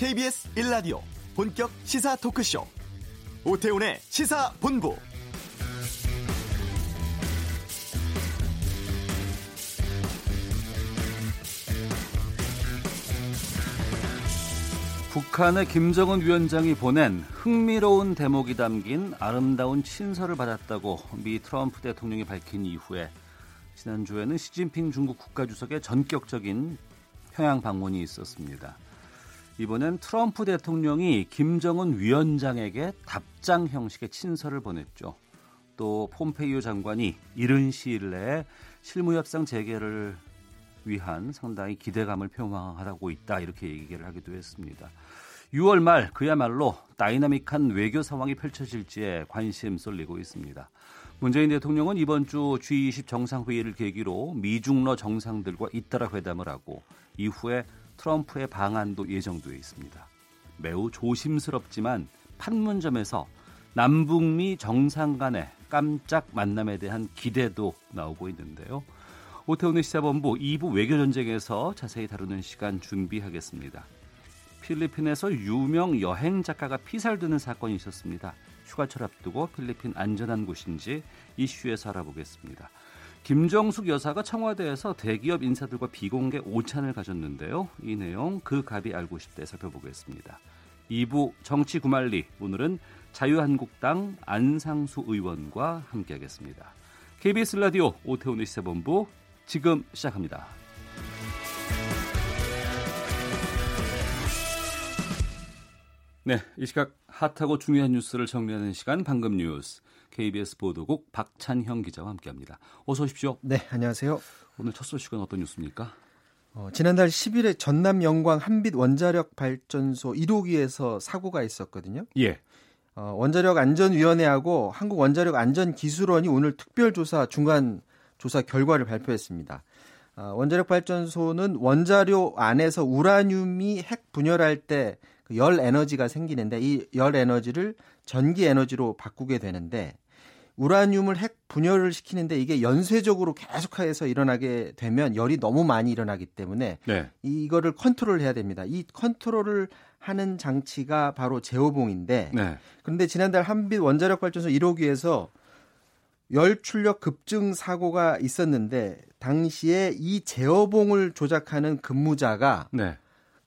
KBS 1라디오 본격 시사 토크쇼 오태훈의 시사본부 북한의 김정은 위원장이 보낸 흥미로운 대목이 담긴 아름다운 친서를 받았다고 미 트럼프 대통령이 밝힌 이후에 지난주에는 시진핑 중국 국가주석의 전격적인 평양 방문이 있었습니다. 이번엔 트럼프 대통령이 김정은 위원장에게 답장 형식의 친서를 보냈죠. 또 폼페이오 장관이 이른 시일 내에 실무협상 재개를 위한 상당히 기대감을 표명하고 있다 이렇게 얘기를 하기도 했습니다. 6월 말 그야말로 다이나믹한 외교 상황이 펼쳐질지에 관심 쏠리고 있습니다. 문재인 대통령은 이번 주 G20 정상회의를 계기로 미중러 정상들과 잇따라 회담을 하고 이후에 트럼프의 방안도 예정되어 있습니다. 매우 조심스럽지만 판문점에서 남북미 정상 간의 깜짝 만남에 대한 기대도 나오고 있는데요. 오태훈의 시사본부 2부 외교전쟁에서 자세히 다루는 시간 준비하겠습니다. 필리핀에서 유명 여행 작가가 피살되는 사건이 있었습니다. 휴가철 앞두고 필리핀 안전한 곳인지 이슈에서 알아보겠습니다. 김정숙 여사가 청와대에서 대기업 인사들과 비공개 오찬을 가졌는데요. 이 내용 그 갑이 알고 싶대 살펴보겠습니다. 2부 정치 구말리 오늘은 자유한국당 안상수 의원과 함께하겠습니다. KBS 라디오 오태훈의 시사본부 지금 시작합니다. 네, 이 시각 핫하고 중요한 뉴스를 정리하는 시간 방금 뉴스 KBS 보도국 박찬형 기자와 함께합니다. 어서 오십시오. 네, 안녕하세요. 오늘 첫 소식은 어떤 뉴스입니까? 어, 지난달 10일에 전남 영광 한빛 원자력 발전소 1호기에서 사고가 있었거든요. 예. 어, 원자력 안전위원회하고 한국 원자력 안전기술원이 오늘 특별조사 중간 조사 결과를 발표했습니다. 어, 원자력 발전소는 원자료 안에서 우라늄이 핵 분열할 때열 에너지가 생기는데 이 열 에너지를 전기 에너지로 바꾸게 되는데 우라늄을 핵 분열을 시키는데 이게 연쇄적으로 계속해서 일어나게 되면 열이 너무 많이 일어나기 때문에 네. 이거를 컨트롤해야 됩니다. 이 컨트롤을 하는 장치가 바로 제오봉인데 네. 그런데 지난달 한빛 원자력 발전소 1호기에서 열 출력 급증 사고가 있었는데 당시에 이 제어봉을 조작하는 근무자가 네.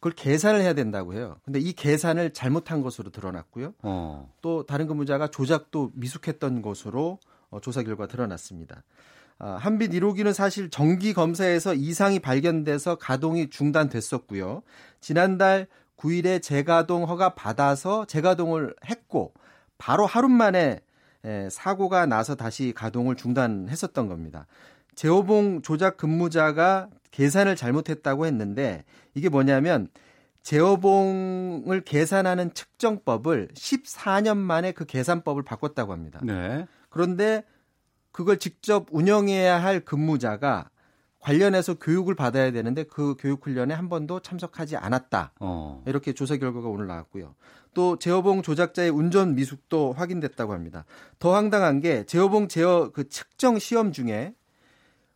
그걸 계산을 해야 된다고 해요. 근데 이 계산을 잘못한 것으로 드러났고요. 어. 또 다른 근무자가 조작도 미숙했던 것으로 어, 조사 결과 드러났습니다. 아, 한빛 1호기는 사실 정기 검사에서 이상이 발견돼서 가동이 중단됐었고요. 지난달 9일에 재가동 허가 받아서 재가동을 했고 바로 하루 만에 에, 사고가 나서 다시 가동을 중단했었던 겁니다. 제호봉 조작 근무자가 계산을 잘못했다고 했는데 이게 뭐냐면 제어봉을 계산하는 측정법을 14년 만에 그 계산법을 바꿨다고 합니다. 네. 그런데 그걸 직접 운영해야 할 근무자가 관련해서 교육을 받아야 되는데 그 교육 훈련에 한 번도 참석하지 않았다. 어. 이렇게 조사 결과가 오늘 나왔고요. 또 제어봉 조작자의 운전 미숙도 확인됐다고 합니다. 더 황당한 게 제어봉 제어 그 측정 시험 중에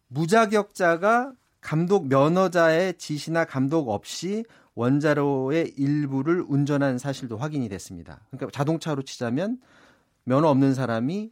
무자격자가 감독 면허자의 지시나 감독 없이 원자로의 일부를 운전한 사실도 확인이 됐습니다. 그러니까 자동차로 치자면 면허 없는 사람이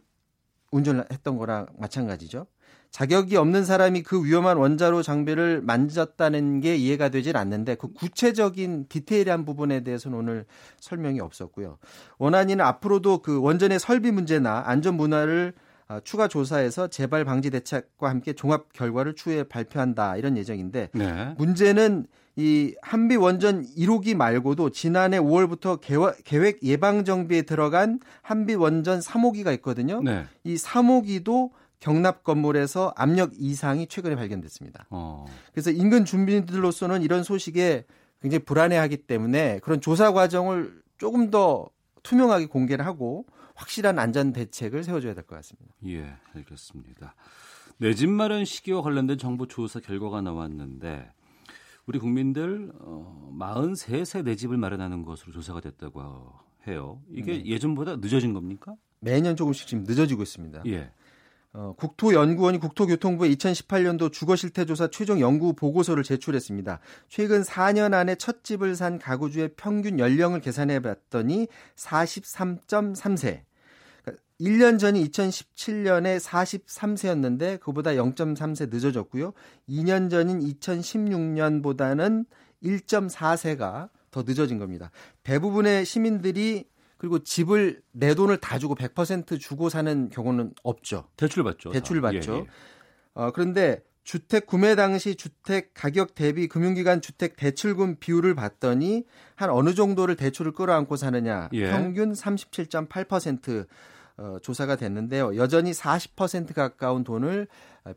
운전을 했던 거랑 마찬가지죠. 자격이 없는 사람이 그 위험한 원자로 장비를 만졌다는 게 이해가 되질 않는데 그 구체적인 디테일한 부분에 대해서는 오늘 설명이 없었고요. 원안위는 앞으로도 그 원전의 설비 문제나 안전 문화를 어, 추가 조사에서 재발 방지 대책과 함께 종합 결과를 추후에 발표한다 이런 예정인데 네. 문제는 이 한비 원전 1호기 말고도 지난해 5월부터 계획 예방 정비에 들어간 한비 원전 3호기가 있거든요. 네. 이 3호기도 경납 건물에서 압력 이상이 최근에 발견됐습니다. 어. 그래서 인근 주민들로서는 이런 소식에 굉장히 불안해하기 때문에 그런 조사 과정을 조금 더 투명하게 공개를 하고 확실한 안전 대책을 세워줘야 될 것 같습니다. 예, 알겠습니다. 내 집 마련 시기와 관련된 정부 조사 결과가 나왔는데 우리 국민들 어, 43세 내 집을 마련하는 것으로 조사가 됐다고 해요. 이게 네. 예전보다 늦어진 겁니까? 매년 조금씩 지금 늦어지고 있습니다. 예. 어, 국토연구원이 국토교통부에 2018년도 주거실태조사 최종 연구 보고서를 제출했습니다. 최근 4년 안에 첫 집을 산 가구주의 평균 연령을 계산해 봤더니 43.3세. 1년 그러니까 전이 2017년에 43세였는데 그보다 0.3세 늦어졌고요. 2년 전인 2016년보다는 1.4세가 더 늦어진 겁니다. 대부분의 시민들이 그리고 집을 내 돈을 다 주고 100% 주고 사는 경우는 없죠. 대출 받죠. 대출 받죠. 예, 예. 어, 그런데 주택 구매 당시 주택 가격 대비 금융기관 주택 대출금 비율을 봤더니 한 어느 정도를 대출을 끌어안고 사느냐 예. 평균 37.8% 어, 조사가 됐는데요. 여전히 40% 가까운 돈을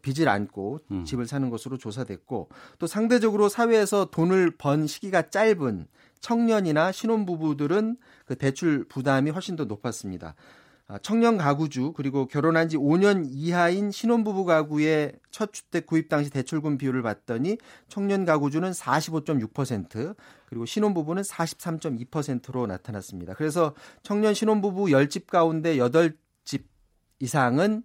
빚을 안고 음. 집을 사는 것으로 조사됐고 또 상대적으로 사회에서 돈을 번 시기가 짧은 청년이나 신혼부부들은 그 대출 부담이 훨씬 더 높았습니다. 아, 청년 가구주 그리고 결혼한 지 5년 이하인 신혼부부 가구의 첫 주택 구입 당시 대출금 비율을 봤더니 청년 가구주는 45.6% 그리고 신혼부부는 43.2%로 나타났습니다. 그래서 청년 신혼부부 10집 가운데 8집 이상은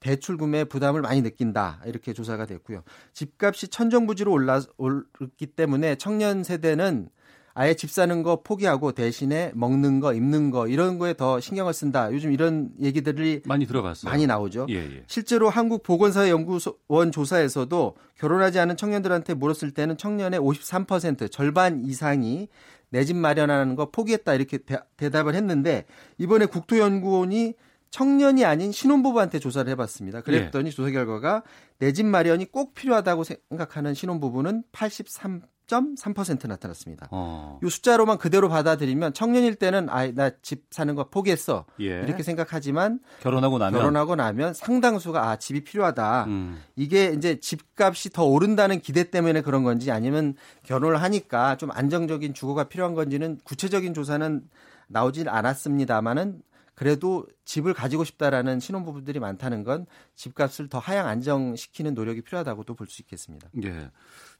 대출금의 부담을 많이 느낀다 이렇게 조사가 됐고요. 집값이 천정부지로 올라 올기 때문에 청년 세대는 아예 집 사는 거 포기하고 대신에 먹는 거, 입는 거 이런 거에 더 신경을 쓴다. 요즘 이런 얘기들이 많이 들어봤어요. 많이 나오죠. 예, 예. 실제로 한국 보건사연구원 조사에서도 결혼하지 않은 청년들한테 물었을 때는 청년의 53% 절반 이상이 내 집 마련하는 거 포기했다 이렇게 대, 답을 했는데 이번에 국토연구원이 청년이 아닌 신혼부부한테 조사를 해봤습니다. 그랬더니 예. 조사 결과가 내 집 마련이 꼭 필요하다고 생각하는 신혼부부는 83 10.3% 나타났습니다. 어. 이 숫자로만 그대로 받아들이면 청년일 때는 아나 집 사는 거 포기했어 예. 이렇게 생각하지만 결혼하고 나면 결혼하고 나면 상당수가 아 집이 필요하다. 음. 이게 이제 집값이 더 오른다는 기대 때문에 그런 건지 아니면 결혼을 하니까 좀 안정적인 주거가 필요한 건지는 구체적인 조사는 나오진 않았습니다만은 그래도 집을 가지고 싶다라는 신혼부부들이 많다는 건 집값을 더 하향 안정시키는 노력이 필요하다고도 볼 수 있겠습니다. 예.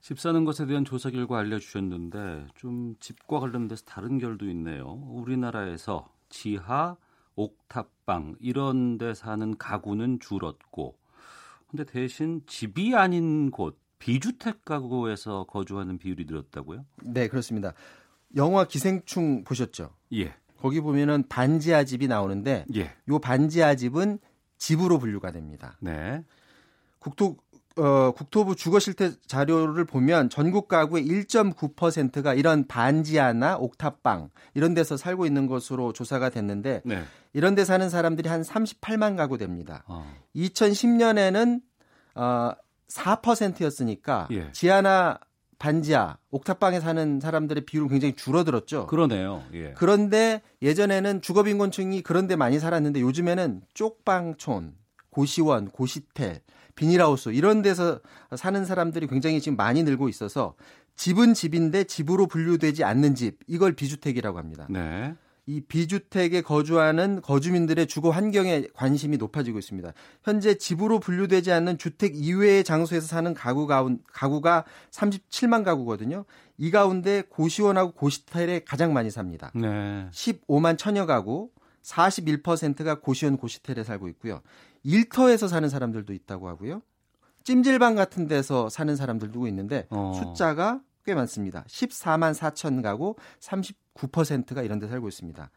집 사는 것에 대한 조사 결과 알려주셨는데 좀 집과 관련돼서 다른 결도 있네요. 우리나라에서 지하, 옥탑방 이런 데 사는 가구는 줄었고 근데 대신 집이 아닌 곳 비주택 가구에서 거주하는 비율이 늘었다고요? 네, 그렇습니다. 영화 기생충 보셨죠? 예. 거기 보면은 반지하 집이 나오는데 예. 요 반지하 집은 집으로 분류가 됩니다. 네. 국토 어, 국토부 주거 실태 자료를 보면 전국 가구의 1.9%가 이런 반지하나 옥탑방 이런 데서 살고 있는 것으로 조사가 됐는데 네. 이런 데 사는 사람들이 한 38만 가구 됩니다. 어. 2010년에는 어, 4%였으니까 예. 지하나 반지하, 옥탑방에 사는 사람들의 비율은 굉장히 줄어들었죠. 그러네요. 예. 그런데 예전에는 주거빈곤층이 그런데 많이 살았는데 요즘에는 쪽방촌, 고시원, 고시텔, 비닐하우스 이런 데서 사는 사람들이 굉장히 지금 많이 늘고 있어서 집은 집인데 집으로 분류되지 않는 집 이걸 비주택이라고 합니다. 네. 이 비주택에 거주하는 거주민들의 주거 환경에 관심이 높아지고 있습니다. 현재 집으로 분류되지 않는 주택 이외의 장소에서 사는 가구 가운, 가구가 37만 가구거든요. 이 가운데 고시원하고 고시텔에 가장 많이 삽니다. 네. 15만 천여 가구, 41%가 고시원 고시텔에 살고 있고요. 일터에서 사는 사람들도 있다고 하고요. 찜질방 같은 데서 사는 사람들도 있는데 어. 숫자가 꽤 많습니다. 14만 4천 가구, 39%가 이런 데 살고 있습니다.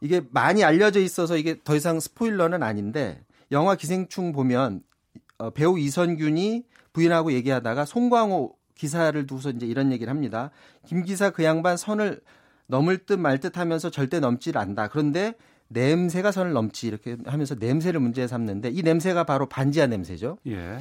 이게 많이 알려져 있어서 이게 더 이상 스포일러는 아닌데 영화 기생충 보면 어, 배우 이선균이 부인하고 얘기하다가 송광호 기사를 두고서 이제 이런 얘기를 합니다. 김 기사 그 양반 선을 넘을 듯 말 듯 하면서 절대 넘질 않다. 그런데 냄새가 선을 넘지 이렇게 하면서 냄새를 문제 삼는데 이 냄새가 바로 반지하 냄새죠. 예.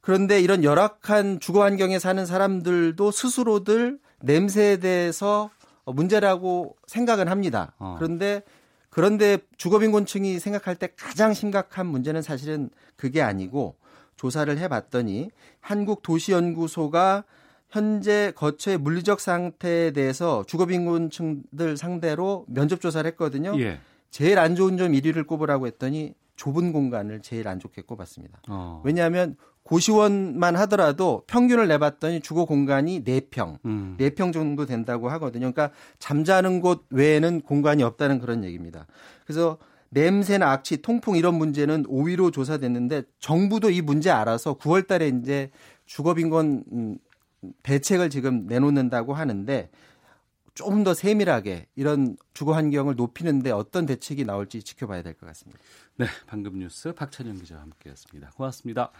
그런데 이런 열악한 주거 환경에 사는 사람들도 스스로들 냄새에 대해서 문제라고 생각은 합니다. 어. 그런데 그런데 주거빈곤층이 생각할 때 가장 심각한 문제는 사실은 그게 아니고 조사를 해봤더니 한국도시연구소가 현재 거처의 물리적 상태에 대해서 주거빈곤층들 상대로 면접 조사를 했거든요. 예. 제일 안 좋은 점 1위를 꼽으라고 했더니 좁은 공간을 제일 안 좋게 꼽았습니다. 어. 왜냐하면 고시원만 하더라도 평균을 내봤더니 주거 공간이 4평, 음. 4평 정도 된다고 하거든요. 그러니까 잠자는 곳 외에는 공간이 없다는 그런 얘기입니다. 그래서 냄새나 악취, 통풍 이런 문제는 5위로 조사됐는데 정부도 이 문제 알아서 9월 달에 이제 주거빈권 음, 대책을 지금 내놓는다고 하는데 조금 더 세밀하게 이런 주거 환경을 높이는데 어떤 대책이 나올지 지켜봐야 될 것 같습니다. 네, 방금 뉴스 박찬영 기자와 함께했습니다. 고맙습니다.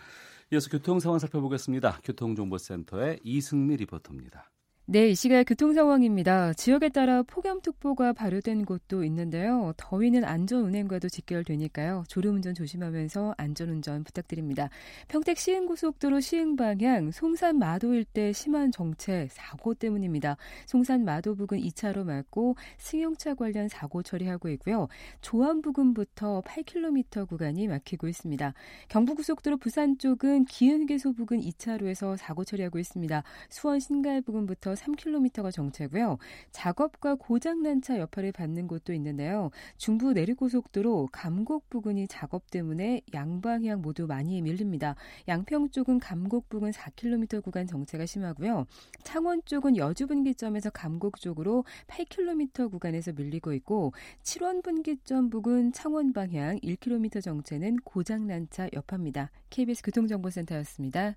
이어서 교통 상황 살펴보겠습니다. 교통정보센터의 이승미 리포터입니다. 네, 이 시각 교통 상황입니다. 지역에 따라 폭염특보가 발효된 곳도 있는데요. 더위는 안전운행과도 직결되니까요. 졸음운전 조심하면서 안전운전 부탁드립니다. 평택 시흥고속도로 시흥방향 송산 마도 일대 심한 정체 사고 때문입니다. 송산 마도 부근 2차로 막고 승용차 관련 사고 처리하고 있고요. 조암 부근부터 8km 구간이 막히고 있습니다. 경부고속도로 부산 쪽은 기흥휴게소 부근 2차로에서 사고 처리하고 있습니다. 수원 신갈 부근부터 3km가 정체고요. 작업과 고장난 차 여파를 받는 곳도 있는데요. 중부 내륙고속도로 감곡 부근이 작업 때문에 양방향 모두 많이 밀립니다. 양평 쪽은 감곡 부근 4km 구간 정체가 심하고요. 창원 쪽은 여주 분기점에서 감곡 쪽으로 8km 구간에서 밀리고 있고 7원 분기점 부근 창원 방향 1km 정체는 고장난 차 여파입니다. KBS 교통정보센터였습니다.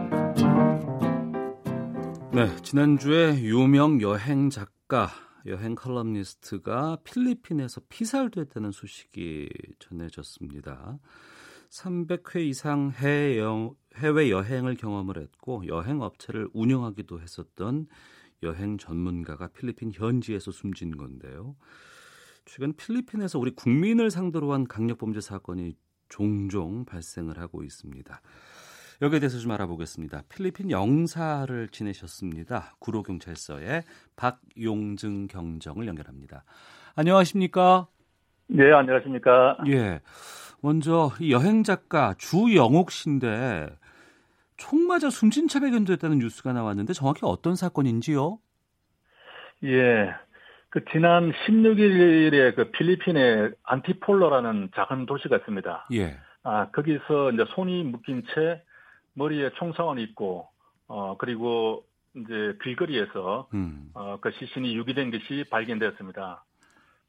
네, 지난주에 유명 여행 작가, 여행 컬럼니스트가 필리핀에서 피살됐다는 소식이 전해졌습니다. 300회 이상 해외 여행을 경험을 했고 여행 업체를 운영하기도 했었던 여행 전문가가 필리핀 현지에서 숨진 건데요. 최근 필리핀에서 우리 국민을 상대로 한 강력 범죄 사건이 종종 발생을 하고 있습니다. 여기에 대해서 좀 알아보겠습니다. 필리핀 영사를 지내셨습니다. 구로경찰서의 박용증 경정을 연결합니다. 안녕하십니까? 네, 안녕하십니까? 예. 먼저 이 여행 작가 주영옥 씨인데 총 맞아 숨진 채 발견됐다는 뉴스가 나왔는데 정확히 어떤 사건인지요? 예. 그 지난 16일에 그 필리핀의 안티폴로라는 작은 도시가 있습니다. 예. 아, 거기서 이제 손이 묶인 채 머리에 총성을 입고 어 그리고 이제 길거리에서 음. 어 그 시신이 유기된 것이 발견되었습니다.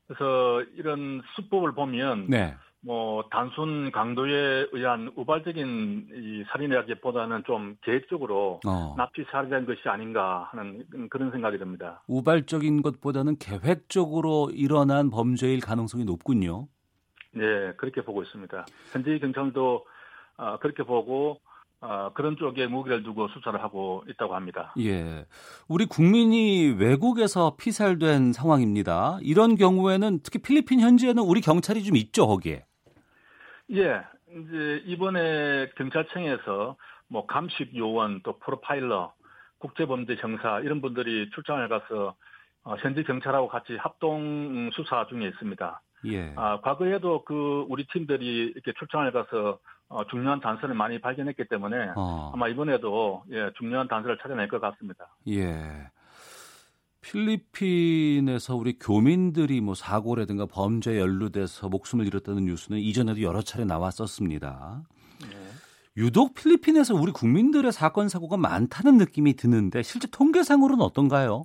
그래서 이런 수법을 보면 네. 뭐 단순 강도에 의한 우발적인 이 살인이라기보다는 좀 계획적으로 어. 납치 살해된 것이 아닌가 하는 그런 생각이 듭니다. 우발적인 것보다는 계획적으로 일어난 범죄일 가능성이 높군요. 네, 그렇게 보고 있습니다. 현재 경찰도 어, 그렇게 보고 어, 그런 쪽에 무기를 두고 수사를 하고 있다고 합니다. 예. 우리 국민이 외국에서 피살된 상황입니다. 이런 경우에는 특히 필리핀 현지에는 우리 경찰이 좀 있죠, 거기에. 예. 이제 이번에 경찰청에서 뭐 감식 요원 또 프로파일러 국제범죄 형사 이런 분들이 출장을 가서 어, 현지 경찰하고 같이 합동 수사 중에 있습니다. 예. 아, 과거에도 그 우리 팀들이 이렇게 출장을 가서 어, 중요한 단서를 많이 발견했기 때문에 어. 아마 이번에도 예, 중요한 단서를 찾아낼 것 같습니다. 예. 필리핀에서 우리 교민들이 뭐 사고라든가 범죄에 연루돼서 목숨을 잃었다는 뉴스는 이전에도 여러 차례 나왔었습니다. 네. 유독 필리핀에서 우리 국민들의 사건 사고가 많다는 느낌이 드는데 실제 통계상으로는 어떤가요?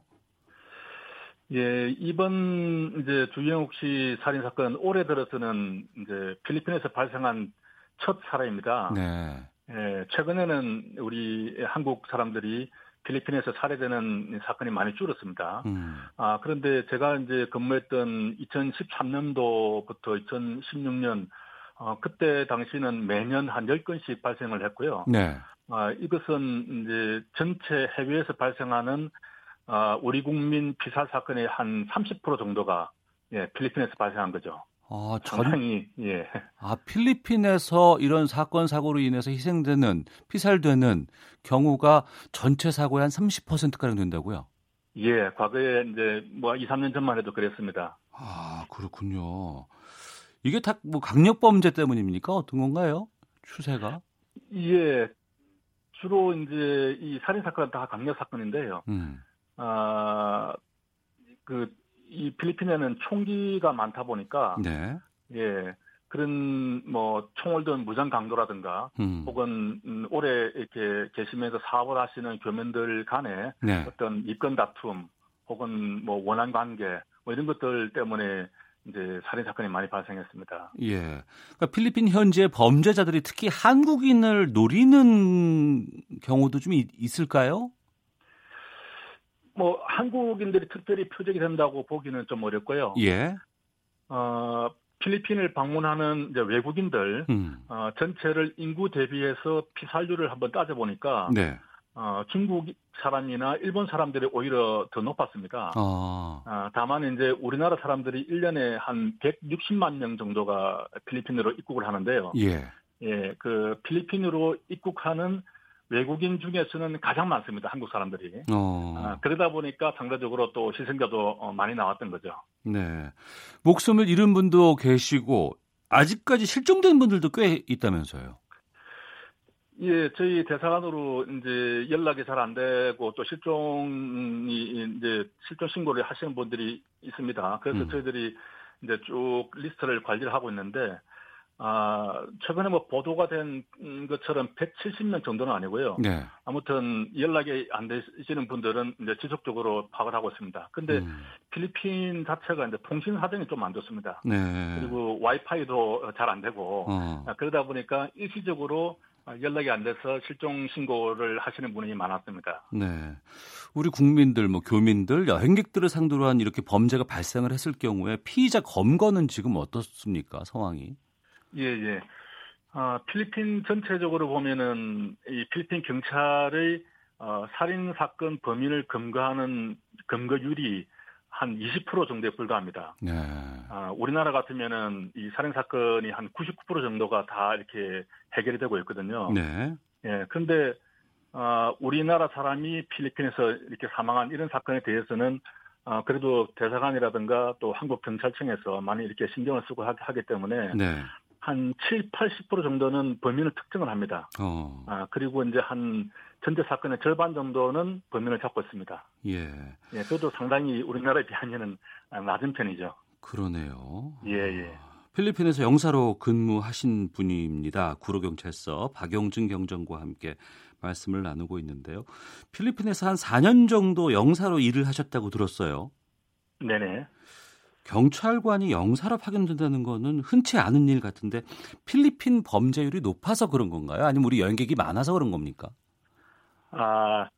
예, 이번 이제 주영욱 씨 살인 사건 올해 들어서는 이제 필리핀에서 발생한 첫 사례입니다. 네. 예, 최근에는 우리 한국 사람들이 필리핀에서 살해되는 사건이 많이 줄었습니다. 음. 아, 그런데 제가 이제 근무했던 2013년도부터 2016년, 어, 그때 당시는 매년 한 10건씩 발생을 했고요. 네. 아, 이것은 이제 전체 해외에서 발생하는 아, 우리 국민 피살 사건의 한 30% 정도가 예, 필리핀에서 발생한 거죠. 아, 상당히 예. 아, 필리핀에서 이런 사건 사고로 인해서 희생되는 피살되는 경우가 전체 사고의 한 30% 가량 된다고요? 예, 과거에 이제 뭐 2, 3년 전만 해도 그랬습니다. 아 그렇군요. 이게 다 뭐 강력 범죄 때문입니까? 어떤 건가요? 추세가? 예, 주로 이제 이 살인 사건은 다 강력 사건인데요. 음. 아, 그, 이 필리핀에는 총기가 많다 보니까. 네. 예. 그런 뭐 총을 든 무장 강도라든가 음. 혹은 음, 오래 이렇게 계시면서 사업을 하시는 교민들 간에 네. 어떤 입건 다툼 혹은 뭐 원한 관계 뭐 이런 것들 때문에 이제 살인 사건이 많이 발생했습니다. 예. 그러니까 필리핀 현재 범죄자들이 특히 한국인을 노리는 경우도 좀 있을까요? 뭐 한국인들이 특별히 표적이 된다고 보기는 좀 어렵고요. 예. 어, 필리핀을 방문하는 이제 외국인들 음. 어, 전체를 인구 대비해서 피살률을 한번 따져보니까 네. 어, 중국 사람이나 일본 사람들이 오히려 더 높았습니다. 어. 어, 다만 이제 우리나라 사람들이 1년에 한 160만 명 정도가 필리핀으로 입국을 하는데요. 예. 예, 그 필리핀으로 입국하는 외국인 중에서는 가장 많습니다. 한국 사람들이. 어. 아, 그러다 보니까 상대적으로 또 희생자도 어, 많이 나왔던 거죠. 네. 목숨을 잃은 분도 계시고 아직까지 실종된 분들도 꽤 있다면서요. 예, 저희 대사관으로 이제 연락이 잘 안 되고 또 실종이 이제 실종 신고를 하시는 분들이 있습니다. 그래서 음. 저희들이 이제 쭉 리스트를 관리를 하고 있는데 아, 최근에 뭐 보도가 된 것처럼 170명 정도는 아니고요. 네. 아무튼 연락이 안 되시는 분들은 이제 지속적으로 파악을 하고 있습니다. 근데 음. 필리핀 자체가 이제 통신 사정이 좀 안 좋습니다. 네. 그리고 와이파이도 잘 안 되고 어. 그러다 보니까 일시적으로 연락이 안 돼서 실종 신고를 하시는 분이 많았습니다. 네. 우리 국민들, 뭐 교민들, 여행객들을 상대로 한 이렇게 범죄가 발생을 했을 경우에 피의자 검거는 지금 어떻습니까? 상황이? 예, 예. 어, 필리핀 전체적으로 보면은 이 필리핀 경찰의 어, 살인 사건 범인을 검거하는 검거율이 한 20% 정도에 불과합니다. 네. 어, 우리나라 같으면은 이 살인 사건이 한 99% 정도가 다 이렇게 해결이 되고 있거든요. 네. 예. 그런데 어, 우리나라 사람이 필리핀에서 이렇게 사망한 이런 사건에 대해서는 어, 그래도 대사관이라든가 또 한국 경찰청에서 많이 이렇게 신경을 쓰고 하, 기 때문에 네. 한 7, 80% 정도는 범인을 특정을 합니다. 어. 아, 그리고 이제 한 전체 사건의 절반 정도는 범인을 잡고 있습니다. 예. 예, 그래도 상당히 우리나라에 비하면은 낮은 편이죠. 그러네요. 예, 예. 아, 필리핀에서 영사로 근무하신 분입니다. 구로경찰서 박용준 경정과 함께 말씀을 나누고 있는데요. 필리핀에서 한 4년 정도 영사로 일을 하셨다고 들었어요. 네네. 경찰관이 영사로 파견된다는 거는 흔치 않은 일 같은데 필리핀 범죄율이 높아서 그런 건가요? 아니면 우리 여행객이 많아서 그런 겁니까? 아,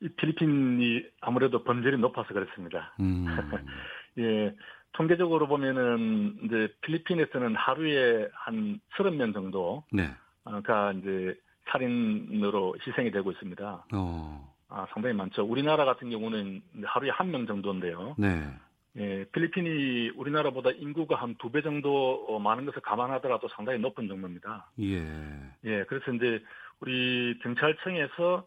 이 필리핀이 아무래도 범죄율이 높아서 그렇습니다. 음. 예. 통계적으로 보면은 이제 필리핀에서는 하루에 한 30명 정도가 네. 이제 살인으로 희생이 되고 있습니다. 어. 아, 상당히 많죠. 우리나라 같은 경우는 하루에 한 명 정도인데요. 네. 예, 필리핀이 우리나라보다 인구가 한 두 배 정도 어, 많은 것을 감안하더라도 상당히 높은 정도입니다. 예. 예, 그래서 이제 우리 경찰청에서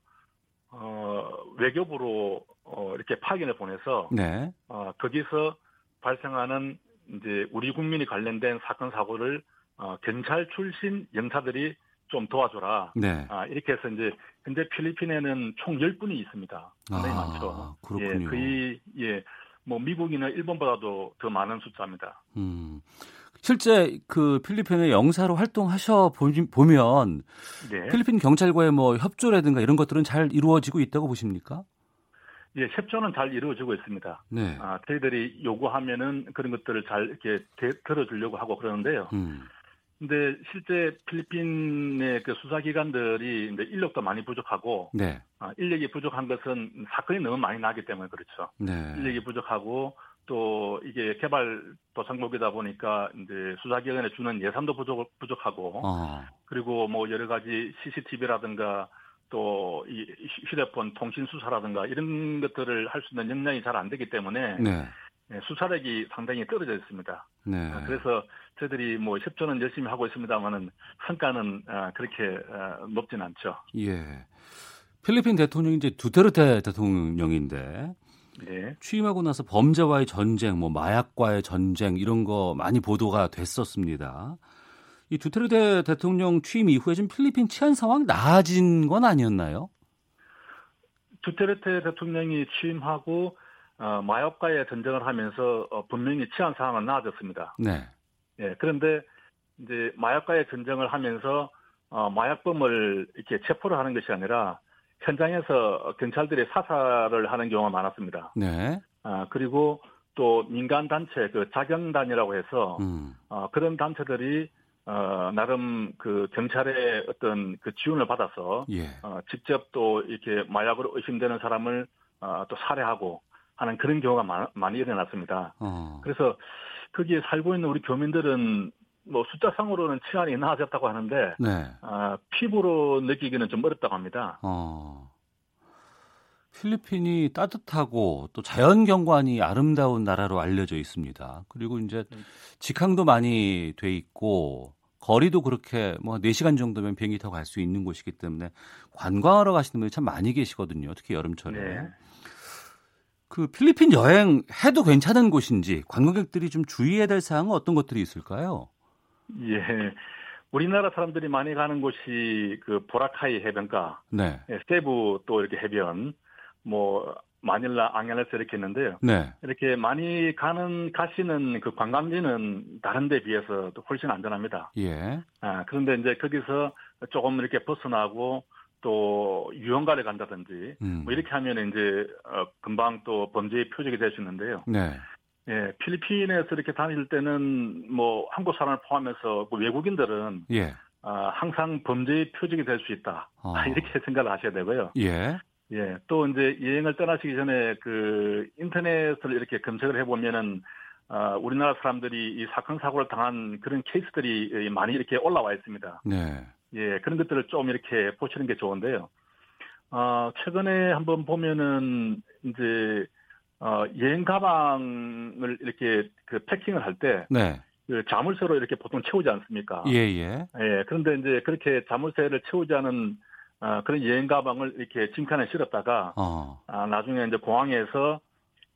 어, 외교부로 어, 이렇게 파견을 보내서 네. 어, 거기서 발생하는 이제 우리 국민이 관련된 사건 사고를 어, 경찰 출신 영사들이 좀 도와줘라. 네. 아, 이렇게 해서 이제 현재 필리핀에는 총 10분이 있습니다. 상당히 아, 많죠. 그렇군요. 예, 거의 예. 뭐 미국이나 일본보다도 더 많은 숫자입니다. 음. 실제 그 필리핀의 영사로 활동하셔 보면 네. 필리핀 경찰과의 뭐 협조라든가 이런 것들은 잘 이루어지고 있다고 보십니까? 예, 협조는 잘 이루어지고 있습니다. 네. 아, 저희들이 요구하면은 그런 것들을 잘 이렇게 대, 들어주려고 하고 그러는데요. 음. 근데 실제 필리핀의 그 수사기관들이 이제 인력도 많이 부족하고, 네. 아, 인력이 부족한 것은 사건이 너무 많이 나기 때문에 그렇죠. 네. 인력이 부족하고 또 이게 개발 도상국이다 보니까 이제 수사기관에 주는 예산도 부족 부족하고, 어. 그리고 뭐 여러 가지 CCTV라든가 또 이 휴대폰 통신 수사라든가 이런 것들을 할 수 있는 역량이 잘 안 되기 때문에. 네. 예, 수사력이 상당히 떨어져 있습니다. 네. 아, 그래서 저희들이 뭐 협조는 열심히 하고 있습니다만은 성과는 아, 그렇게 아, 높진 않죠. 예. 필리핀 대통령이 이제 두테르테 대통령인데 네. 취임하고 나서 범죄와의 전쟁, 뭐 마약과의 전쟁 이런 거 많이 보도가 됐었습니다. 이 두테르테 대통령 취임 이후에 좀 필리핀 치안 상황 나아진 건 아니었나요? 두테르테 대통령이 취임하고 어, 마약과의 전쟁을 하면서 어, 분명히 치안 상황은 나아졌습니다. 네. 예, 그런데 이제 마약과의 전쟁을 하면서 어, 마약범을 이렇게 체포를 하는 것이 아니라 현장에서 경찰들이 사살을 하는 경우가 많았습니다. 네. 아, 그리고 또 민간 단체 그 자경단이라고 해서 음. 어, 그런 단체들이 어, 나름 그 경찰의 어떤 그 지원을 받아서 예. 어, 직접 또 이렇게 마약으로 의심되는 사람을 어, 또 살해하고 하는 그런 경우가 많, 많이 일어났습니다. 어. 그래서 거기에 살고 있는 우리 교민들은 뭐 숫자상으로는 치안이 나아졌다고 하는데 네. 어, 피부로 느끼기는 좀 어렵다고 합니다. 어. 필리핀이 따뜻하고 또 자연 경관이 아름다운 나라로 알려져 있습니다. 그리고 이제 직항도 많이 돼 있고 거리도 그렇게 뭐 4시간 정도면 비행기 타고 갈 수 있는 곳이기 때문에 관광하러 가시는 분이 참 많이 계시거든요. 특히 여름철에. 네. 그 필리핀 여행 해도 괜찮은 곳인지 관광객들이 좀 주의해야 될 사항은 어떤 것들이 있을까요? 예. 우리나라 사람들이 많이 가는 곳이 그 보라카이 해변가, 네. 예, 세부 또 이렇게 해변, 뭐 마닐라, 앙헬레스 이렇게 있는데요. 네. 이렇게 많이 가는 가시는 그 관광지는 다른 데 비해서 훨씬 안전합니다. 예. 아, 그런데 이제 거기서 조금 이렇게 벗어나고 또 유흥가를 간다든지 음. 뭐 이렇게 하면 이제 어, 금방 또 범죄의 표적이 될 수 있는데요. 네. 예, 필리핀에서 이렇게 다닐 때는 뭐 한국 사람을 포함해서 뭐 외국인들은 예. 어, 항상 범죄의 표적이 될 수 있다. 어. 이렇게 생각을 하셔야 되고요. 예. 예, 또 이제 여행을 떠나시기 전에 그 인터넷을 이렇게 검색을 해보면은 어, 우리나라 사람들이 이 사건 사고를 당한 그런 케이스들이 많이 이렇게 올라와 있습니다. 네. 예, 그런 것들을 좀 이렇게 보시는 게 좋은데요. 어, 최근에 한번 보면은 이제 어, 여행 가방을 이렇게 그 패킹을 할 때, 네. 그 자물쇠로 이렇게 보통 채우지 않습니까? 예, 예. 예, 그런데 이제 그렇게 자물쇠를 채우지 않은 어, 그런 여행 가방을 이렇게 짐칸에 실었다가, 어. 아, 나중에 이제 공항에서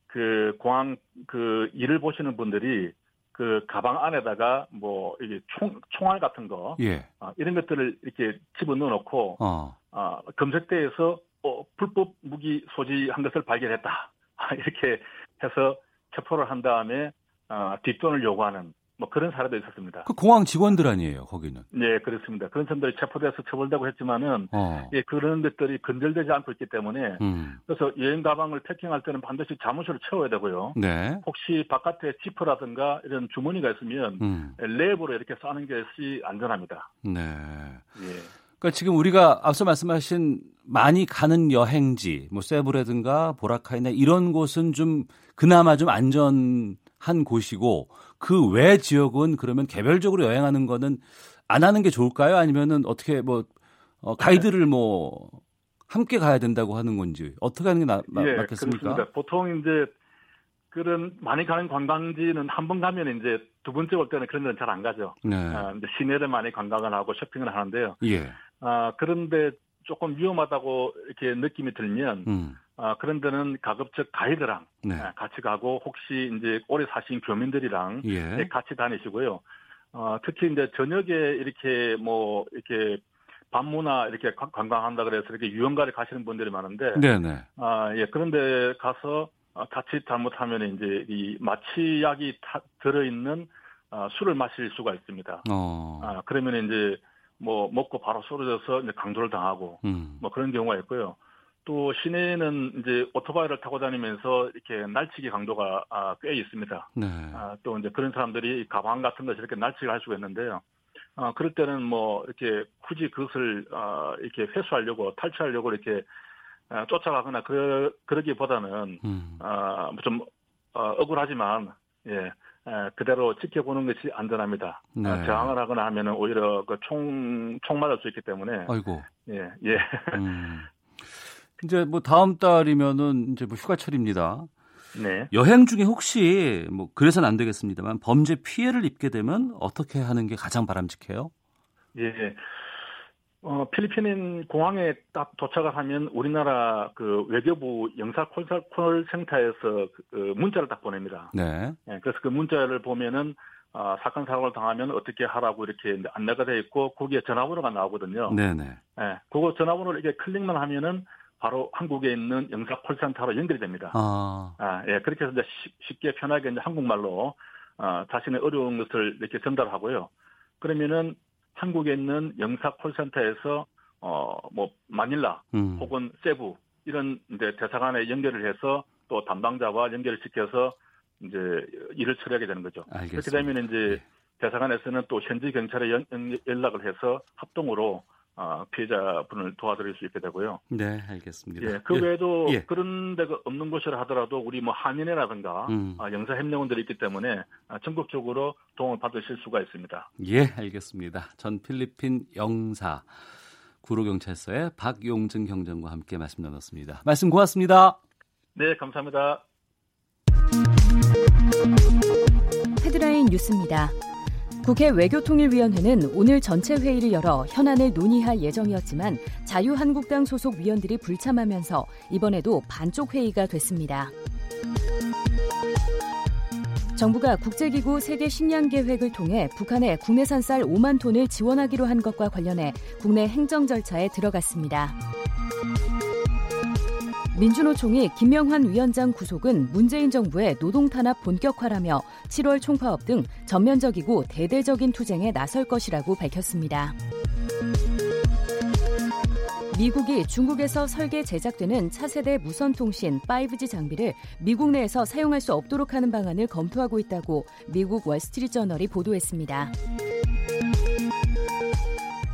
그 공항 그 일을 보시는 분들이 그 가방 안에다가 뭐 이게 총 총알 같은 거, 예. 어, 이런 것들을 이렇게 집어 넣어 놓고, 어. 어, 검색대에서 어, 불법 무기 소지한 것을 발견했다. 이렇게 해서 체포를 한 다음에 어, 뒷돈을 요구하는 뭐 그런 사례도 있었습니다. 그 공항 직원들 아니에요, 거기는? 네, 그렇습니다. 그런 사람들이 체포돼서 처벌되고 했지만은 어. 예, 그런 것들이 근절되지 않고 있기 때문에 음. 그래서 여행 가방을 패킹할 때는 반드시 자물쇠를 채워야 되고요. 네. 혹시 바깥에 지퍼라든가 이런 주머니가 있으면 음. 랩으로 이렇게 싸는 것이 안전합니다. 네. 예. 그러니까 지금 우리가 앞서 말씀하신 많이 가는 여행지, 뭐 세부라든가 보라카이나 이런 곳은 좀 그나마 좀 안전 한 곳이고 그 외 지역은 그러면 개별적으로 여행하는 거는 안 하는 게 좋을까요? 아니면은 어떻게 뭐 어, 가이드를 뭐 함께 가야 된다고 하는 건지 어떻게 하는 게 나, 예, 맞겠습니까? 그렇습니다. 보통 이제 그런 많이 가는 관광지는 한 번 가면 이제 두 번째 올 때는 그런 데는 잘 안 가죠. 네. 아, 이제 시내를 많이 관광을 하고 쇼핑을 하는데요. 예. 아, 그런데 조금 위험하다고 이렇게 느낌이 들면 음. 아, 그런 데는 가급적 가이드랑 네. 아, 같이 가고 혹시 이제 오래 사신 교민들이랑 예. 같이 다니시고요. 어, 특히 이제 저녁에 이렇게 뭐 이렇게 밤문화 이렇게 관광한다 그래서 이렇게 유흥가를 가시는 분들이 많은데, 네네. 아, 예, 그런데 가서 자칫 잘못하면 이제 이 마취약이 타, 들어있는 어, 술을 마실 수가 있습니다. 어. 아, 그러면 이제 뭐 먹고 바로 쓰러져서 이제 강도를 당하고 음. 뭐 그런 경우가 있고요. 또 시내에는 이제 오토바이를 타고 다니면서 이렇게 날치기 강도가 아, 꽤 있습니다. 네. 아, 또 이제 그런 사람들이 가방 같은 것을 이렇게 날치기를 할 수가 있는데요. 아, 그럴 때는 뭐 이렇게 굳이 그것을 아, 이렇게 회수하려고 탈취하려고 이렇게 아, 쫓아가거나 그러, 그러기보다는 음. 아, 좀 어, 억울하지만 예 그대로 지켜보는 것이 안전합니다. 네. 아, 저항을 하거나 하면은 오히려 그 총, 총 맞을 수 있기 때문에. 아이고. 예, 예. 음. 이제 뭐 다음 달이면은 이제 뭐 휴가철입니다. 네. 여행 중에 혹시 뭐 그래서는 안 되겠습니다만 범죄 피해를 입게 되면 어떻게 하는 게 가장 바람직해요? 예. 어, 필리핀 공항에 딱 도착을 하면 우리나라 그 외교부 영사 콜 센터에서 그, 그 문자를 딱 보냅니다. 네. 네. 그래서 그 문자를 보면은 어, 사건 사고를 당하면 어떻게 하라고 이렇게 안내가 돼 있고 거기에 전화번호가 나오거든요. 네네. 네. 그거 전화번호를 이렇게 클릭만 하면은 바로 한국에 있는 영사 콜센터로 연결이 됩니다. 아. 아, 예. 그렇게 해서 이제 쉽게 편하게 이제 한국말로 어, 자신의 어려운 것을 이렇게 전달하고요. 그러면은 한국에 있는 영사 콜센터에서 어 뭐 마닐라 음. 혹은 세부 이런 이제 대사관에 연결을 해서 또 담당자와 연결을 시켜서 이제 일을 처리하게 되는 거죠. 알겠습니다. 그렇게 되면 이제 네. 대사관에서는 또 현지 경찰에 연, 연락을 해서 합동으로 어, 피해자분을 도와드릴 수 있게 되고요. 네, 알겠습니다. 예, 그 외에도 예. 그런 데가 없는 곳이라 하더라도 우리 뭐 한인회라든가 음. 어, 영사 협력원들이 있기 때문에 어, 전국적으로 도움을 받으실 수가 있습니다. 예, 알겠습니다. 전 필리핀 영사 구로경찰서의 박용증 경장과 함께 말씀 나눴습니다. 말씀 고맙습니다. 네, 감사합니다. 헤드라인 뉴스입니다. 국회 외교통일위원회는 오늘 전체 회의를 열어 현안을 논의할 예정이었지만 자유한국당 소속 위원들이 불참하면서 이번에도 반쪽 회의가 됐습니다. 정부가 국제기구 세계 식량 계획을 통해 북한에 국내산 쌀 5만 톤을 지원하기로 한 것과 관련해 국내 행정 절차에 들어갔습니다. 민주노총이 김명환 위원장 구속은 문재인 정부의 노동 탄압 본격화라며 7월 총파업 등 전면적이고 대대적인 투쟁에 나설 것이라고 밝혔습니다. 미국이 중국에서 설계 제작되는 차세대 무선 통신 5G 장비를 미국 내에서 사용할 수 없도록 하는 방안을 검토하고 있다고 미국 월스트리트저널이 보도했습니다.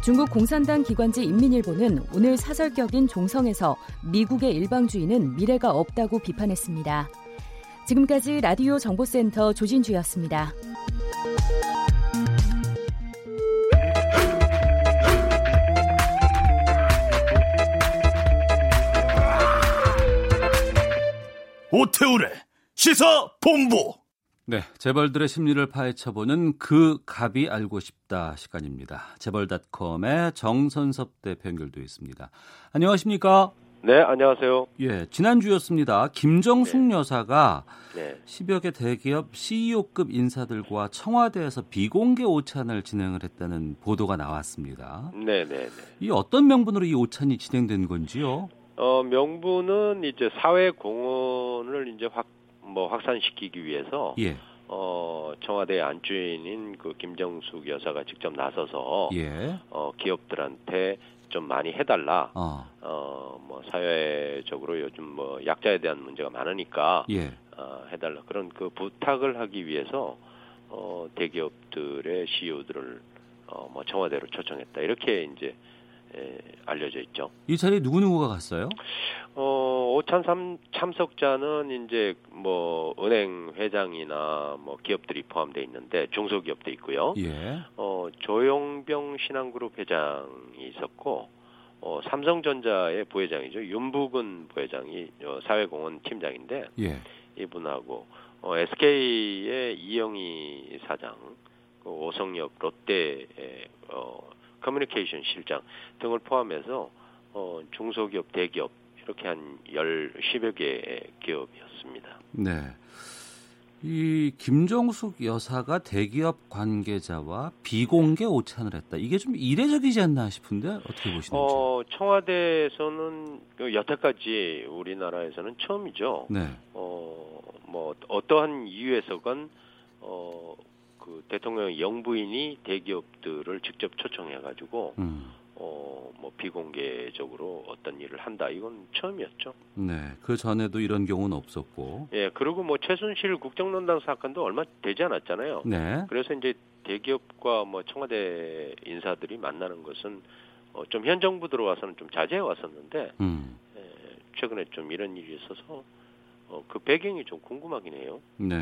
중국 공산당 기관지 인민일보는 오늘 사설격인 종성에서 미국의 일방주의는 미래가 없다고 비판했습니다. 지금까지 라디오 정보센터 조진주였습니다. 오태우래 시사 본부 네, 재벌들의 심리를 파헤쳐보는 그 갑이 알고 싶다 시간입니다. 재벌닷컴의 정선섭 대표 연결돼 있습니다. 안녕하십니까? 네, 안녕하세요. 예, 지난주였습니다. 김정숙 네. 여사가 네. 10여 개 대기업 CEO급 인사들과 청와대에서 비공개 오찬을 진행을 했다는 보도가 나왔습니다. 네, 네, 네. 이 어떤 명분으로 이 오찬이 진행된 건지요? 어, 명분은 이제 사회 공헌을 이제 확 뭐 확산시키기 위해서 예. 어, 청와대 안주인인 그 김정숙 여사가 직접 나서서 예. 어, 기업들한테 좀 많이 해달라. 어. 어, 뭐 사회적으로 요즘 뭐 약자에 대한 문제가 많으니까 예. 어, 해달라. 그런 그 부탁을 하기 위해서 어, 대기업들의 CEO들을 어, 뭐 청와대로 초청했다. 이렇게 이제 에, 알려져 있죠. 이 자리에 누구 누구가 갔어요? 어, 오찬 참석자는 이제 뭐 은행 회장이나 뭐 기업들이 포함되어 있는데 중소기업도 있고요. 예. 어, 조용병 신한그룹 회장이 있었고 어, 삼성전자의 부회장이죠. 윤부근 부회장이 어, 사회공헌 팀장인데 예. 이분하고 어, SK의 이영희 사장, 그 오성엽 롯데 어, 커뮤니케이션 실장 등을 포함해서 어, 중소기업, 대기업 이렇게 한 열, 10여 개의 기업이었습니다. 네. 이 김정숙 여사가 대기업 관계자와 비공개 오찬을 했다. 이게 좀 이례적이지 않나 싶은데 어떻게 보시는지? 어, 청와대에서는 그 여태까지 우리나라에서는 처음이죠. 네. 어, 뭐 어떠한 이유에서건 어, 그 대통령 영부인이 대기업들을 직접 초청해 가지고 음. 어, 뭐 비공개적으로 어떤 일을 한다. 이건 처음이었죠. 네. 그 전에도 이런 경우는 없었고. 예. 그리고 뭐 최순실 국정농단 사건도 얼마 되지 않았잖아요. 네. 그래서 이제 대기업과 뭐 청와대 인사들이 만나는 것은 어, 좀 현 정부 들어와서는 좀 자제해 왔었는데 음. 예, 최근에 좀 이런 일이 있어서 어, 그 배경이 좀 궁금하긴 해요. 네.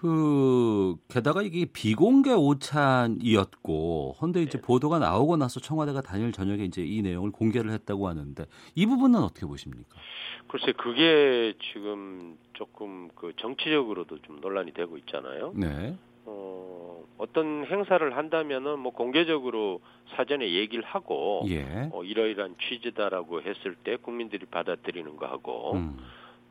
그 게다가 이게 비공개 오찬이었고 헌데 이제 네. 보도가 나오고 나서 청와대가 단일 저녁에 이제 이 내용을 공개를 했다고 하는데 이 부분은 어떻게 보십니까? 글쎄 그게 지금 조금 그 정치적으로도 좀 논란이 되고 있잖아요. 네. 어, 어떤 행사를 한다면은 뭐 공개적으로 사전에 얘기를 하고 예. 어, 이러이러한 취지다라고 했을 때 국민들이 받아들이는 거 하고 음.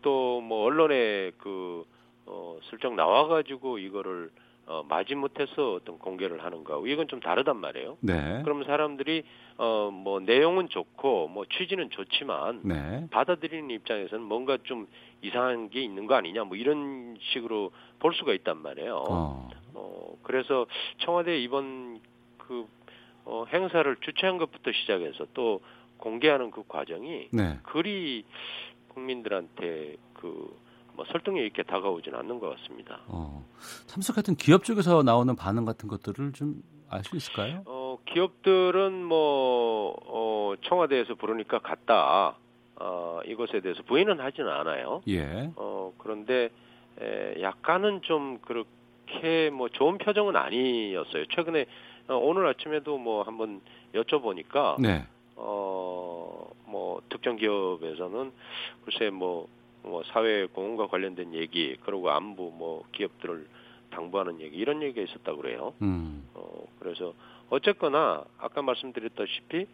또뭐 언론에 그 어, 슬쩍 나와가지고 이거를 어, 마지못해서 어떤 공개를 하는 거하고 이건 좀 다르단 말이에요. 네. 그럼 사람들이 어, 뭐 내용은 좋고 뭐 취지는 좋지만 네. 받아들이는 입장에서는 뭔가 좀 이상한 게 있는 거 아니냐 뭐 이런 식으로 볼 수가 있단 말이에요. 어, 어 그래서 청와대 이번 그 어, 행사를 주최한 것부터 시작해서 또 공개하는 그 과정이 네. 그리 국민들한테 그 뭐 설득력 있게 다가오지는 않는 것 같습니다. 어, 참석했던 기업 쪽에서 나오는 반응 같은 것들을 좀 알 수 있을까요? 어, 기업들은 뭐 어, 청와대에서 부르니까 갔다. 어, 이것에 대해서 부인은 하지는 않아요. 예. 어, 그런데 에, 약간은 좀 그렇게 뭐 좋은 표정은 아니었어요. 최근에 어, 오늘 아침에도 뭐 한번 여쭤보니까 네. 어, 뭐 특정 기업에서는 글쎄 뭐 뭐 사회 공헌과 관련된 얘기 그리고 안보 뭐 기업들을 당부하는 얘기 이런 얘기가 있었다고 그래요. 음. 어 그래서 어쨌거나 아까 말씀드렸다시피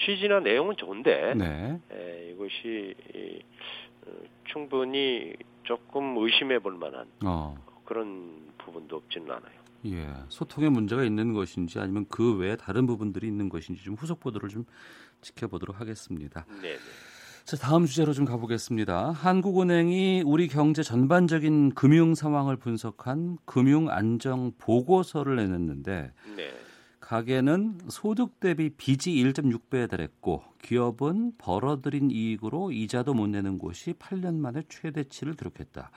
취지나 내용은 좋은데 네. 에, 이것이 이, 어, 충분히 조금 의심해 볼 만한 어. 그런 부분도 없지는 않아요. 예, 소통에 문제가 있는 것인지 아니면 그 외에 다른 부분들이 있는 것인지 좀 후속 보도를 좀 지켜보도록 하겠습니다. 네. 네. 자, 다음 주제로 좀 가보겠습니다. 한국은행이 우리 경제 전반적인 금융 상황을 분석한 금융 안정 보고서를 내놨는데 네. 가계는 소득 대비 빚이 1.6배에 달했고 기업은 벌어들인 이익으로 이자도 못 내는 곳이 8년 만에 최대치를 기록했다.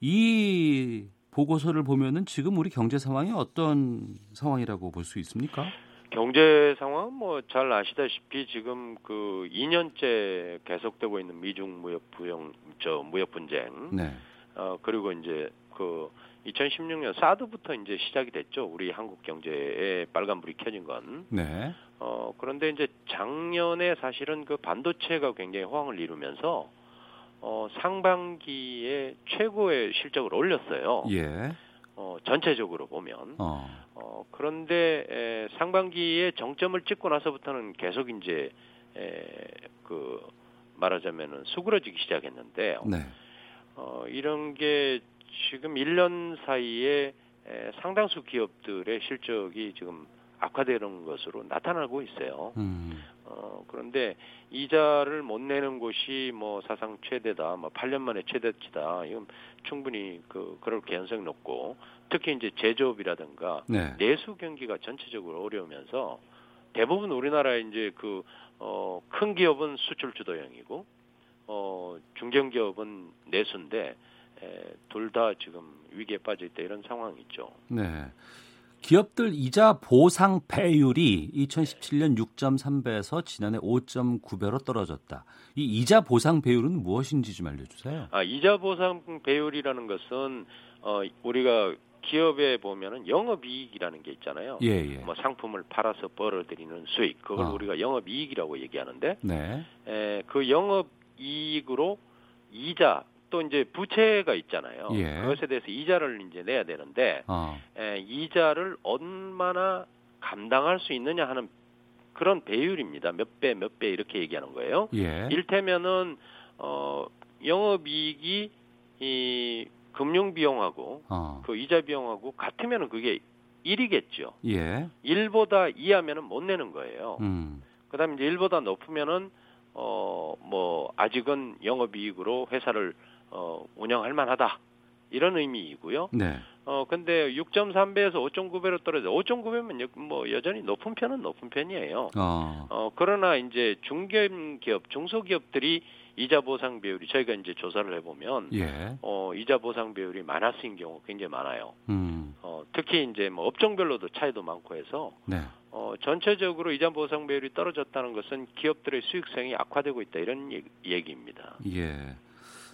이 보고서를 보면은 지금 우리 경제 상황이 어떤 상황이라고 볼 수 있습니까? 경제 상황 뭐 잘 아시다시피 지금 그 2년째 계속되고 있는 미중 무역 부영 저 무역 분쟁. 네. 어 그리고 이제 그 2016년 사드부터 이제 시작이 됐죠. 우리 한국 경제에 빨간불이 켜진 건. 네. 어 그런데 이제 작년에 사실은 그 반도체가 굉장히 호황을 이루면서 어 상반기에 최고의 실적을 올렸어요. 예. 어, 전체적으로 보면. 어. 어 그런데 에, 상반기에 정점을 찍고 나서부터는 계속 이제 에, 그 말하자면은 수그러지기 시작했는데 네. 어, 이런 게 지금 1년 사이에 에, 상당수 기업들의 실적이 지금 악화되는 것으로 나타나고 있어요. 음. 어, 그런데 이자를 못 내는 곳이 뭐 사상 최대다, 뭐 8년 만에 최대치다. 이건 충분히 그 그럴 개연성이 높고 특히 이제 제조업이라든가 네. 내수 경기가 전체적으로 어려우면서 대부분 우리나라 이제 그 어, 큰 기업은 수출 주도형이고 어, 중견 기업은 내수인데 둘 다 지금 위기에 빠져 있다 이런 상황이죠. 네. 기업들 이자 보상 배율이 2017년 6.3배에서 지난해 5.9배로 떨어졌다. 이 이자 보상 배율은 무엇인지 좀 알려주세요. 아 이자 보상 배율이라는 것은 어 우리가 기업에 보면은 영업이익이라는 게 있잖아요. 예, 예. 뭐 상품을 팔아서 벌어들이는 수익 그걸 어. 우리가 영업이익이라고 얘기하는데 네. 에, 그 영업이익으로 이자 또 이제 부채가 있잖아요. 예. 그것에 대해서 이자를 이제 내야 되는데 어. 에, 이자를 얼마나 감당할 수 있느냐 하는 그런 배율입니다. 몇 배, 몇 배 이렇게 얘기하는 거예요. 예. 일테면은 어 영업이익이 이 금융 비용하고 어. 그 이자 비용하고 같으면은 그게 1이겠죠. 예. 1보다 2하면은 못 내는 거예요. 음. 그다음에 이제 1보다 높으면은 어 뭐 아직은 영업 이익으로 회사를 어, 운영할 만하다. 이런 의미이고요. 네. 어 근데 6.3배에서 5.9배로 떨어져 5.9배면 뭐 여전히 높은 편은 높은 편이에요. 어. 어 그러나 이제 중견 기업, 중소기업들이 이자 보상 비율이 저희가 이제 조사를 해보면 예. 어 이자 보상 비율이 마이너스인 경우 굉장히 많아요. 음. 어 특히 이제 뭐 업종별로도 차이도 많고 해서 네. 어 전체적으로 이자 보상 비율이 떨어졌다는 것은 기업들의 수익성이 악화되고 있다 이런 얘기, 얘기입니다. 예.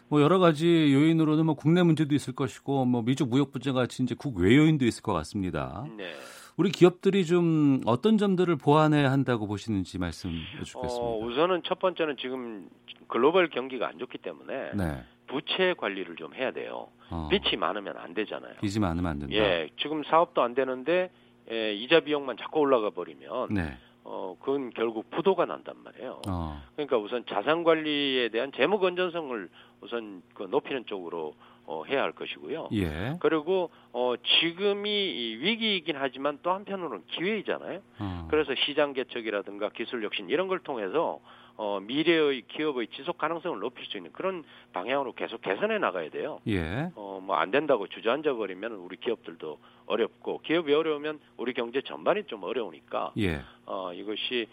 뭐 여러 가지 요인으로는 뭐 국내 문제도 있을 것이고 뭐 미중 무역 분쟁 같이 이제 국외 요인도 있을 것 같습니다. 네. 우리 기업들이 좀 어떤 점들을 보완해야 한다고 보시는지 말씀 해 주겠습니다. 어, 우선은 첫 번째는 지금 글로벌 경기가 안 좋기 때문에 네. 부채 관리를 좀 해야 돼요. 어. 빚이 많으면 안 되잖아요. 빚이 많으면 안 된다. 예, 지금 사업도 안 되는데 예, 이자 비용만 자꾸 올라가 버리면 네. 어, 그건 결국 부도가 난단 말이에요. 어. 그러니까 우선 자산 관리에 대한 재무 건전성을 우선 그 높이는 쪽으로 어, 해야 할 것이고요. 예. 그리고 어, 지금이 위기이긴 하지만 또 한편으로는 기회이잖아요. 어. 그래서 시장 개척이라든가 기술 혁신 이런 걸 통해서 어, 미래의 기업의 지속 가능성을 높일 수 있는 그런 방향으로 계속 개선해 나가야 돼요. 예. 어, 뭐 안 된다고 주저앉아 버리면 우리 기업들도 어렵고 기업이 어려우면 우리 경제 전반이 좀 어려우니까 예. 어, 이것이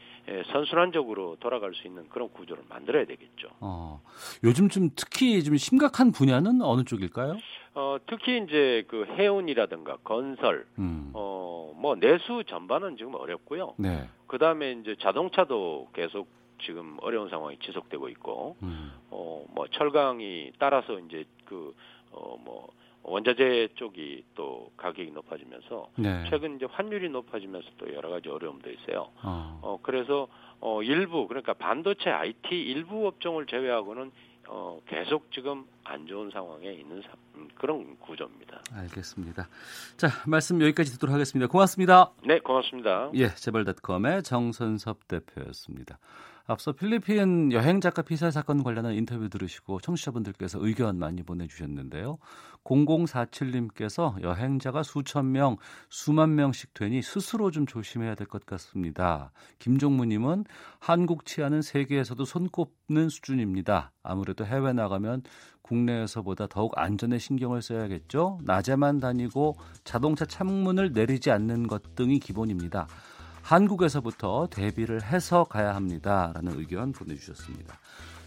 선순환적으로 돌아갈 수 있는 그런 구조를 만들어야 되겠죠. 어, 요즘 좀 특히 좀 심각한 분야는 어느 쪽일까요? 어, 특히 이제 그 해운이라든가 건설, 음. 어, 뭐 내수 전반은 지금 어렵고요. 네. 그 다음에 이제 자동차도 계속 지금 어려운 상황이 지속되고 있고, 음. 어, 뭐 철강이 따라서 이제 그, 어, 뭐 원자재 쪽이 또 가격이 높아지면서 네. 최근 이제 환율이 높아지면서 또 여러 가지 어려움도 있어요. 어, 어 그래서 어 일부 그러니까 반도체 IT 일부 업종을 제외하고는 어 계속 지금 안 좋은 상황에 있는 사, 음, 그런 구조입니다. 알겠습니다. 자 말씀 여기까지 듣도록 하겠습니다. 고맙습니다. 네, 고맙습니다. 예, 재벌닷컴의 정선섭 대표였습니다. 앞서 필리핀 여행 작가 피살 사건 관련한 인터뷰 들으시고 청취자분들께서 의견 많이 보내주셨는데요. 0047님께서 여행자가 수천 명, 수만 명씩 되니 스스로 좀 조심해야 될 것 같습니다. 김종무님은 한국 치안은 세계에서도 손꼽는 수준입니다. 아무래도 해외 나가면 국내에서보다 더욱 안전에 신경을 써야겠죠. 낮에만 다니고 자동차 창문을 내리지 않는 것 등이 기본입니다. 한국에서부터 대비를 해서 가야 합니다라는 의견 보내주셨습니다.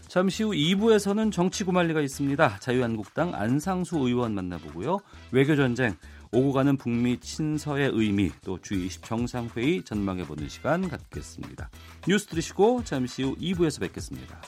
잠시 후 2부에서는 정치 구말리가 있습니다. 자유한국당 안상수 의원 만나보고요. 외교전쟁, 오고 가는 북미 친서의 의미, 또 G20 정상회의 전망해보는 시간 갖겠습니다. 뉴스 들으시고 잠시 후 2부에서 뵙겠습니다.